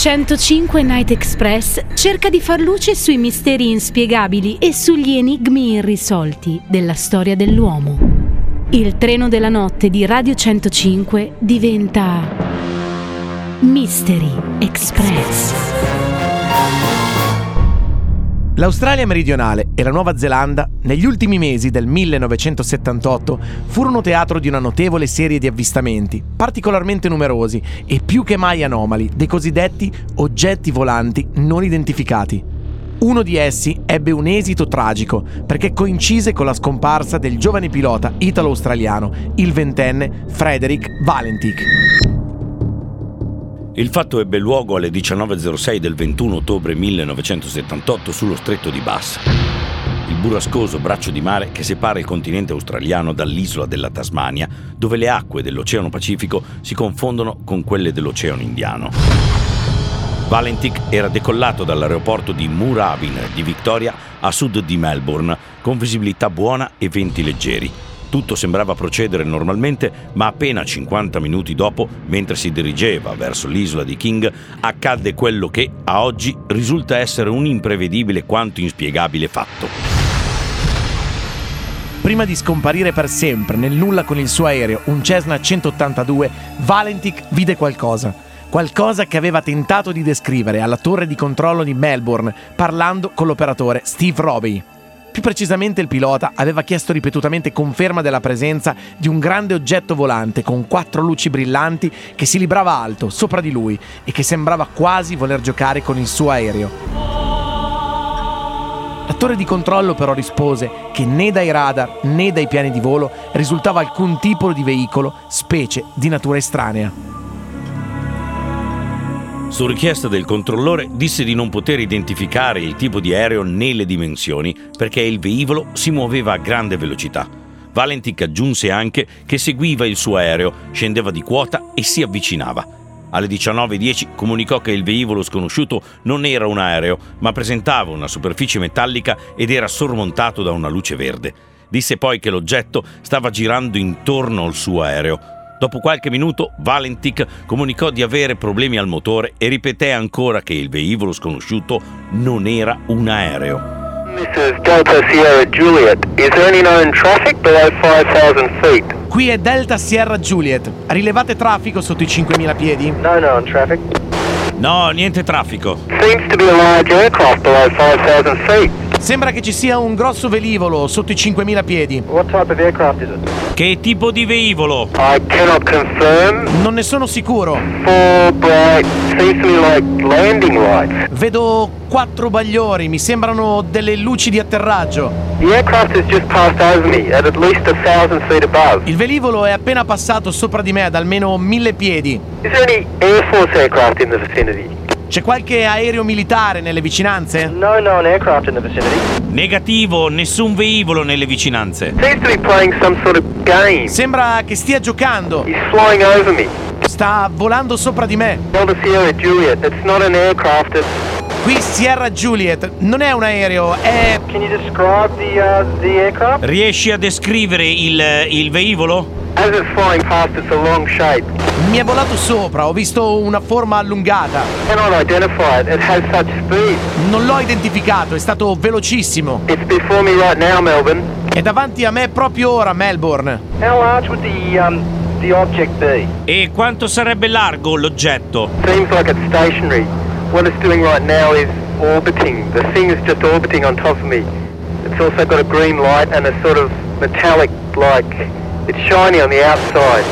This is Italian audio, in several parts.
105 Night Express cerca di far luce sui misteri inspiegabili e sugli enigmi irrisolti della storia dell'uomo. Il treno della notte di Radio 105 diventa Mystery Express. L'Australia meridionale e la Nuova Zelanda, negli ultimi mesi del 1978, furono teatro di una notevole serie di avvistamenti, particolarmente numerosi e più che mai anomali, dei cosiddetti oggetti volanti non identificati. Uno di essi ebbe un esito tragico perché coincise con la scomparsa del giovane pilota italo-australiano, il ventenne Frederick Valentik. Il fatto ebbe luogo alle 19.06 del 21 ottobre 1978 sullo stretto di Bass, il burrascoso braccio di mare che separa il continente australiano dall'isola della Tasmania, dove le acque dell'Oceano Pacifico si confondono con quelle dell'Oceano Indiano. Valentik era decollato dall'aeroporto di Moorabbin di Victoria a sud di Melbourne, con visibilità buona e venti leggeri. Tutto sembrava procedere normalmente, ma appena 50 minuti dopo, mentre si dirigeva verso l'isola di King, accadde quello che, a oggi, risulta essere un imprevedibile quanto inspiegabile fatto. Prima di scomparire per sempre nel nulla con il suo aereo, un Cessna 182, Valentik vide qualcosa. Qualcosa che aveva tentato di descrivere alla torre di controllo di Melbourne parlando con l'operatore Steve Robbie. Più precisamente il pilota aveva chiesto ripetutamente conferma della presenza di un grande oggetto volante con quattro luci brillanti che si librava alto sopra di lui e che sembrava quasi voler giocare con il suo aereo. La torre di controllo però rispose che né dai radar né dai piani di volo risultava alcun tipo di veicolo, specie di natura estranea. Su richiesta del controllore disse di non poter identificare il tipo di aereo né le dimensioni perché il velivolo si muoveva a grande velocità. Valentic aggiunse anche che seguiva il suo aereo, scendeva di quota e si avvicinava. Alle 19.10 comunicò che il velivolo sconosciuto non era un aereo, ma presentava una superficie metallica ed era sormontato da una luce verde. Disse poi che l'oggetto stava girando intorno al suo aereo. Dopo qualche minuto Valentik comunicò di avere problemi al motore e ripeté ancora che il velivolo sconosciuto non era un aereo. This is Delta Sierra Juliet. Is there any known traffic below 5,000 feet? Qui è Delta Sierra Juliet. Rilevate traffico sotto i 5.000 piedi? No known traffic. No, niente traffico. Seems to be a large aircraft below 5,000 feet. Sembra che ci sia un grosso velivolo sotto i 5.000 piedi. What type of aircraft is it? Che tipo di velivolo? I cannot confirm. Non ne sono sicuro. Like landing lights. Vedo quattro bagliori, mi sembrano delle luci di atterraggio. The aircraft has just passed over me at at least a thousand feet above. Il velivolo è appena passato sopra di me ad almeno mille piedi. Is there any Air Force aircraft in the vicinity? C'è qualche aereo militare nelle vicinanze? No known aircraft in the vicinity. Negativo, nessun velivolo nelle vicinanze. Seems to be playing some sort of game. Sembra che stia giocando. He's flying over me. Sta volando sopra di me. Delta Sierra Juliet. It's not an aircraft. It's... Qui Sierra Juliet non è un aereo, è Can you describe the uh, the aircraft? Riesci a descrivere il, il velivolo? As it's flying past, it's a long shape. mi è volato sopra, ho visto una forma allungata. Cannot identify it. It has such speed. Non l'ho identificato, è stato velocissimo. It's before me right now, Melbourne. È davanti a me proprio ora, Melbourne. How large would the um the object be? E quanto sarebbe largo l'oggetto? Seems like it's stationary. What it's doing right now is orbiting. The thing is just orbiting on top of me. It's also got a green light and a sort of metallic like it's shiny on the outside.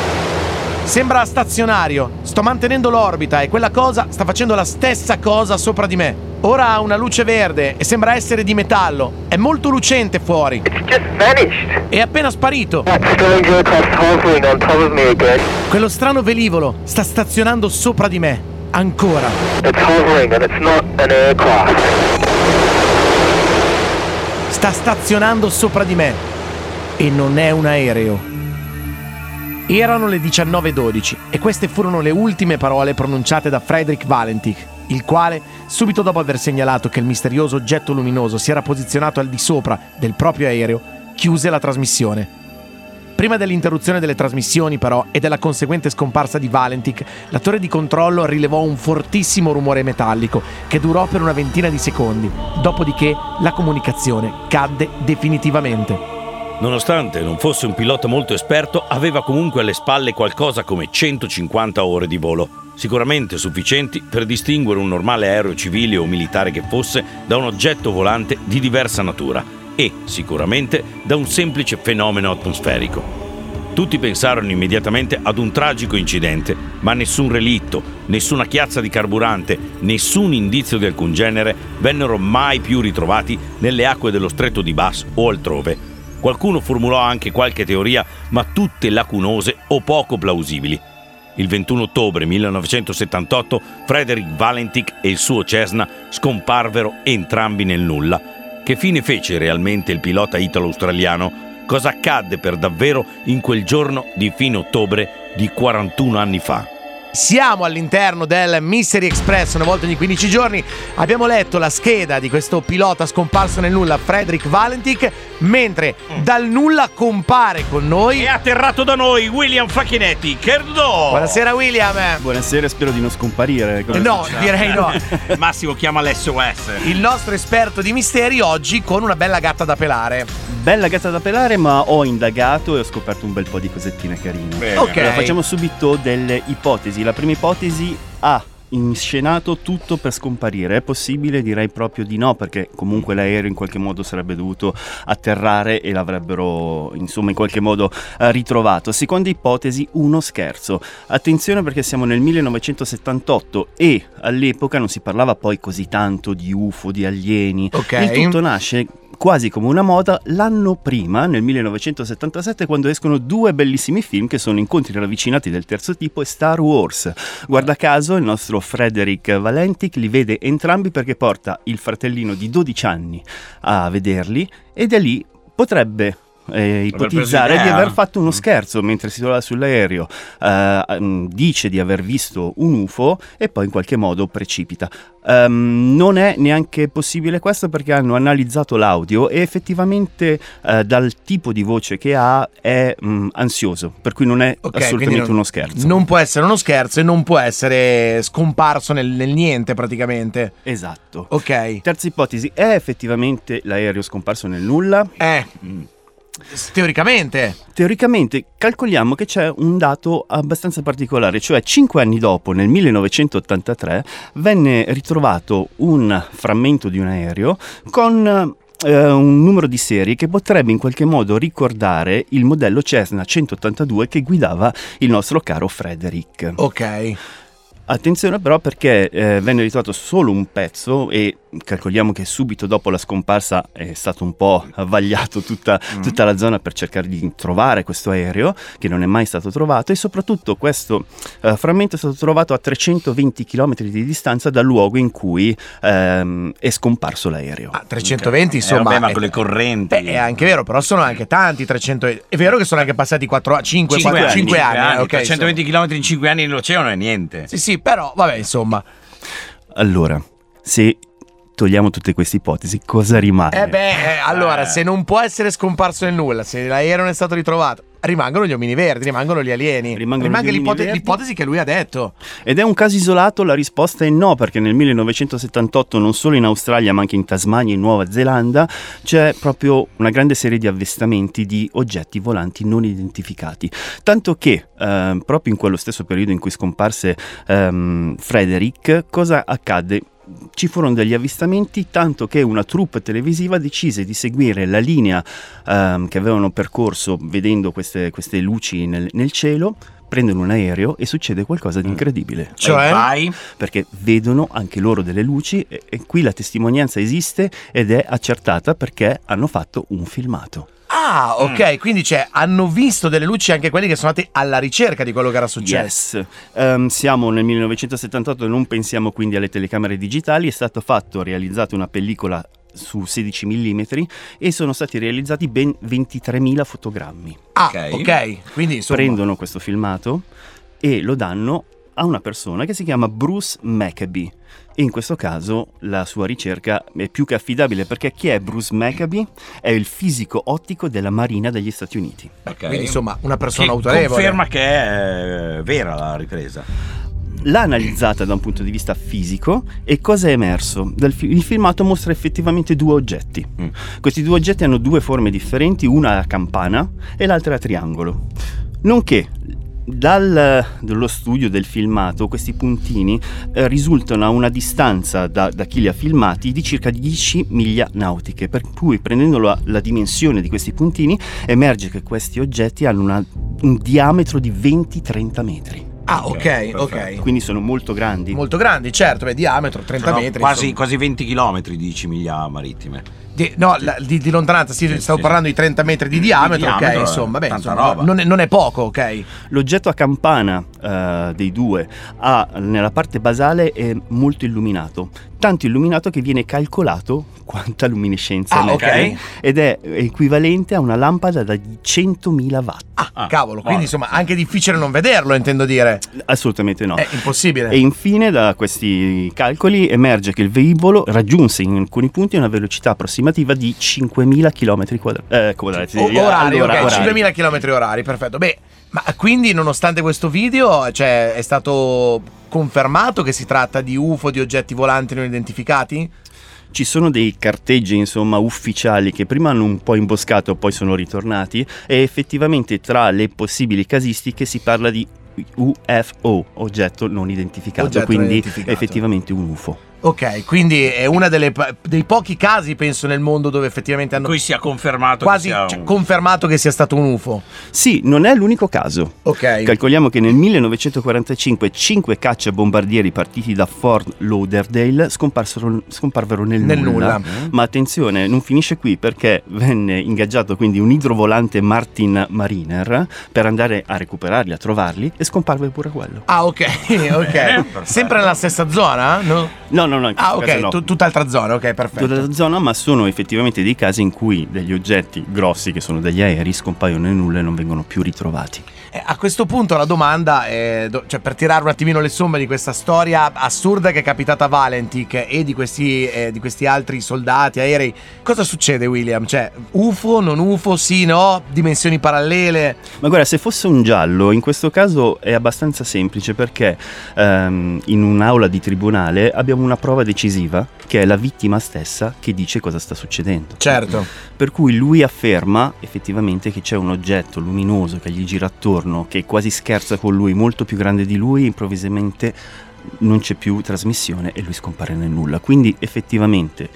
Sembra stazionario, sto mantenendo l'orbita e quella cosa sta facendo la stessa cosa sopra di me. Ora ha una luce verde e sembra essere di metallo. È molto lucente fuori. It's just vanished. È appena sparito. Quello strano velivolo sta stazionando sopra di me. Ancora. Sta stazionando sopra di me. E non è un aereo. Erano le 19.12 e queste furono le ultime parole pronunciate da Frederick Valentik, il quale, subito dopo aver segnalato che il misterioso oggetto luminoso si era posizionato al di sopra del proprio aereo, chiuse la trasmissione. Prima dell'interruzione delle trasmissioni, però, e della conseguente scomparsa di Valentic, la torre di controllo rilevò un fortissimo rumore metallico che durò per una ventina di secondi. Dopodiché la comunicazione cadde definitivamente. Nonostante non fosse un pilota molto esperto, aveva comunque alle spalle qualcosa come 150 ore di volo, sicuramente sufficienti per distinguere un normale aereo civile o militare che fosse da un oggetto volante di diversa natura e sicuramente da un semplice fenomeno atmosferico. Tutti pensarono immediatamente ad un tragico incidente, ma nessun relitto, nessuna chiazza di carburante, nessun indizio di alcun genere vennero mai più ritrovati nelle acque dello stretto di Bass o altrove. Qualcuno formulò anche qualche teoria, ma tutte lacunose o poco plausibili. Il 21 ottobre 1978 Frederick Valentic e il suo Cessna scomparvero entrambi nel nulla. Che fine fece realmente il pilota italo-australiano? Cosa accadde per davvero in quel giorno di fine ottobre di 41 anni fa? Siamo all'interno del Mystery Express una volta ogni 15 giorni. Abbiamo letto la scheda di questo pilota scomparso nel nulla, Frederick Valentic, mentre mm. dal nulla compare con noi. È atterrato da noi William Facchinetti. Kerdo! Buonasera, William. Buonasera, spero di non scomparire. Eh, no, direi no. Massimo chiama l'SOS. Il nostro esperto di misteri oggi con una bella gatta da pelare. Bella gatta da pelare, ma ho indagato e ho scoperto un bel po' di cosettine carine. Bene. Ok. Allora, facciamo subito delle ipotesi la prima ipotesi ha inscenato tutto per scomparire. È possibile? Direi proprio di no, perché comunque l'aereo in qualche modo sarebbe dovuto atterrare e l'avrebbero insomma in qualche modo eh, ritrovato. Seconda ipotesi, uno scherzo. Attenzione perché siamo nel 1978 e all'epoca non si parlava poi così tanto di UFO, di alieni. Okay. Il tutto nasce quasi come una moda l'anno prima, nel 1977, quando escono due bellissimi film che sono Incontri ravvicinati del terzo tipo e Star Wars. Guarda caso, il nostro Frederick Valentic li vede entrambi perché porta il fratellino di 12 anni a vederli e da lì potrebbe eh, ipotizzare di aver fatto uno scherzo mentre si trova sull'aereo, eh, dice di aver visto un UFO e poi in qualche modo precipita. Um, non è neanche possibile questo perché hanno analizzato l'audio e effettivamente uh, dal tipo di voce che ha è um, ansioso, per cui non è okay, assolutamente non, uno scherzo. Non può essere uno scherzo e non può essere scomparso nel, nel niente praticamente. Esatto. Ok. Terza ipotesi, è effettivamente l'aereo scomparso nel nulla? Eh. Mm. Teoricamente. Teoricamente calcoliamo che c'è un dato abbastanza particolare, cioè 5 anni dopo, nel 1983, venne ritrovato un frammento di un aereo con eh, un numero di serie che potrebbe in qualche modo ricordare il modello Cessna 182 che guidava il nostro caro Frederick. Ok. Attenzione però perché eh, venne ritrovato solo un pezzo e calcoliamo che subito dopo la scomparsa è stato un po' avvagliato tutta, mm. tutta, la zona per cercare di trovare questo aereo che non è mai stato trovato e soprattutto questo uh, frammento è stato trovato a 320 km di distanza dal luogo in cui um, è scomparso l'aereo. Ah, 320 okay. insomma... Eh, vabbè, ma con le correnti... Beh, è anche vero, però sono anche tanti 300... È vero che sono anche passati 4, 5, 5, 4, anni, 5 anni, anni, okay, 320 km in 5 anni nell'oceano è niente. Sì, sì, però vabbè, insomma... Allora, se togliamo tutte queste ipotesi, cosa rimane? Eh beh, eh, allora, se non può essere scomparso nel nulla, se l'aereo non è stato ritrovato, rimangono gli omini verdi, rimangono gli alieni. Rimangono Rimane l'ipote- l'ipotesi che lui ha detto. Ed è un caso isolato? La risposta è no, perché nel 1978 non solo in Australia, ma anche in Tasmania e in Nuova Zelanda c'è proprio una grande serie di avvistamenti di oggetti volanti non identificati. Tanto che eh, proprio in quello stesso periodo in cui scomparse ehm, Frederick, cosa accadde? Ci furono degli avvistamenti, tanto che una troupe televisiva decise di seguire la linea ehm, che avevano percorso vedendo queste, queste luci nel, nel cielo prendono un aereo e succede qualcosa di mm. incredibile. Cioè? Vai. Perché vedono anche loro delle luci e, e qui la testimonianza esiste ed è accertata perché hanno fatto un filmato. Ah, ok, mm. quindi cioè, hanno visto delle luci anche quelli che sono andati alla ricerca di quello che era successo. Yes. Um, siamo nel 1978 e non pensiamo quindi alle telecamere digitali, è stata fatta, realizzata una pellicola su 16 mm e sono stati realizzati ben 23.000 fotogrammi. Ah, ok, okay. quindi insomma... Prendono questo filmato e lo danno a una persona che si chiama Bruce Maccabee. E in questo caso la sua ricerca è più che affidabile perché chi è Bruce Maccabee? È il fisico ottico della Marina degli Stati Uniti. Ok. Quindi insomma una persona Che autorevole. Conferma che è eh, vera la ripresa. L'ha analizzata da un punto di vista fisico e cosa è emerso? Dal fi- il filmato mostra effettivamente due oggetti. Mm. Questi due oggetti hanno due forme differenti, una a campana e l'altra a triangolo. Nonché dal, dallo studio del filmato questi puntini eh, risultano a una distanza da, da chi li ha filmati di circa 10 miglia nautiche, per cui prendendo la, la dimensione di questi puntini emerge che questi oggetti hanno una- un diametro di 20-30 metri. Ah, ok, Ok. Quindi sono molto grandi. Molto grandi, certo, beh, diametro 30 Sono metri. quasi, quasi 20 km di cimiglia marittime. Di, no, la- di, di lontananza, sì, Sì, stavo sì. parlando di 30 metri di diametro, diametro, ok, eh, insomma, beh, insomma, non, è, non è poco, ok. L'oggetto a campana eh, dei due ha nella parte basale è molto illuminato, tanto illuminato che viene calcolato quanta luminescenza Ah, emette ok. ed è equivalente a una lampada da 100.000 watt. Ah, Ah, cavolo, quindi buono. insomma, anche difficile non vederlo, intendo dire. Assolutamente no. È impossibile. E infine da questi calcoli emerge che il velivolo raggiunse in alcuni punti una velocità approssimativa di 5.000 km quadra- eh, quadrati. O- orari, Allora, ok, orari. 5.000 km orari, perfetto. Beh, ma quindi nonostante questo video, cioè, è stato confermato che si tratta di UFO, di oggetti volanti non identificati? Ci sono dei carteggi, insomma, ufficiali che prima hanno un po' imboscato, poi sono ritornati e effettivamente tra le possibili casistiche si parla di UFO, oggetto non identificato, Oggetto non quindi identificato. effettivamente un UFO. Ok, quindi è uno dei pochi casi, penso, nel mondo dove effettivamente hanno Qui si è confermato quasi che sia cioè, un- confermato che sia stato un UFO. Sì, non è l'unico caso. Ok. Calcoliamo che nel 1945 cinque cacciabombardieri partiti da Fort Lauderdale scomparvero nel, Nel nulla. Ma attenzione, non finisce qui perché venne ingaggiato quindi un idrovolante Martin Mariner per andare a recuperarli, a trovarli e scomparve pure quello. Ah, ok, ok. Perfetto. Sempre nella stessa zona? No? No, no, no, Ah, ok, no. tu- tutt'altra zona, ok, perfetto. Tutta la zona, ma sono effettivamente dei casi in cui degli oggetti grossi, che sono degli aerei, scompaiono nel nulla e non vengono più ritrovati. Eh, a questo punto la domanda è, cioè per tirare un attimino le somme di questa storia assurda che è capitata a Valentic e di questi, eh, di questi altri soldati, aerei, cosa succede William? Cioè, UFO, non UFO, sì, no, dimensioni parallele? Ma guarda, se fosse un giallo, in questo caso è abbastanza semplice perché ehm, in un'aula di tribunale abbiamo una prova decisiva che è la vittima stessa che dice cosa sta succedendo. Certo. Per cui lui afferma effettivamente che c'è un oggetto luminoso che gli gira attorno, che quasi scherza con lui, molto più grande di lui, improvvisamente non c'è più trasmissione e lui scompare nel nulla. Quindi effettivamente,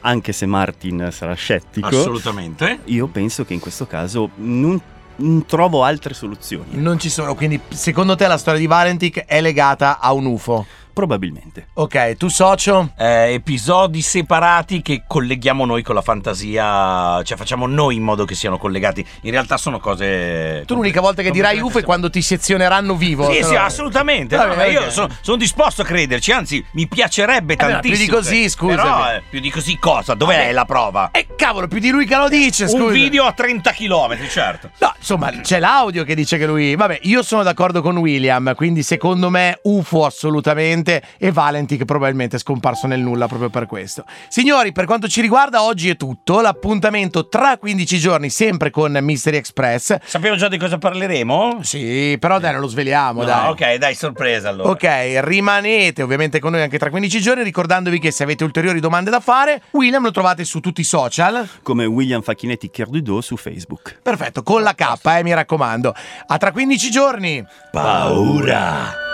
anche se Martin sarà scettico, Assolutamente. io penso che in questo caso non, non trovo altre soluzioni. Non ci sono, quindi secondo te la storia di Valentic è legata a un UFO? Probabilmente. Ok, tu socio? Eh, episodi separati che colleghiamo noi con la fantasia, cioè facciamo noi in modo che siano collegati. In realtà sono cose. Tu l'unica volta che dirai UFO è quando ti sezioneranno vivo. Sì, sì, No. assolutamente. Va No, bene, ma io sono, sono disposto a crederci, anzi, mi piacerebbe Eh tantissimo. più di così, scusami. Però, eh, più di così cosa? Dov'è Vabbè. la prova? Eh, cavolo, più di lui che lo dice, scusa. Un video a 30 km, certo. No, insomma, c'è l'audio che dice che lui. Vabbè, io sono d'accordo con William, quindi secondo me UFO assolutamente e Valenti che probabilmente è scomparso nel nulla proprio per questo. Signori, per quanto ci riguarda, oggi è tutto. L'appuntamento tra 15 giorni, sempre con Mystery Express. Sappiamo già di cosa parleremo? Sì, però dai, non lo sveliamo, No, dai. ok, dai, sorpresa allora. Ok, rimanete ovviamente con noi anche tra 15 giorni, ricordandovi che se avete ulteriori domande da fare, William lo trovate su tutti i social. Come William Facchinetti Chierdudo su Facebook. Perfetto, con la K, eh, mi raccomando. A tra 15 giorni. Paura.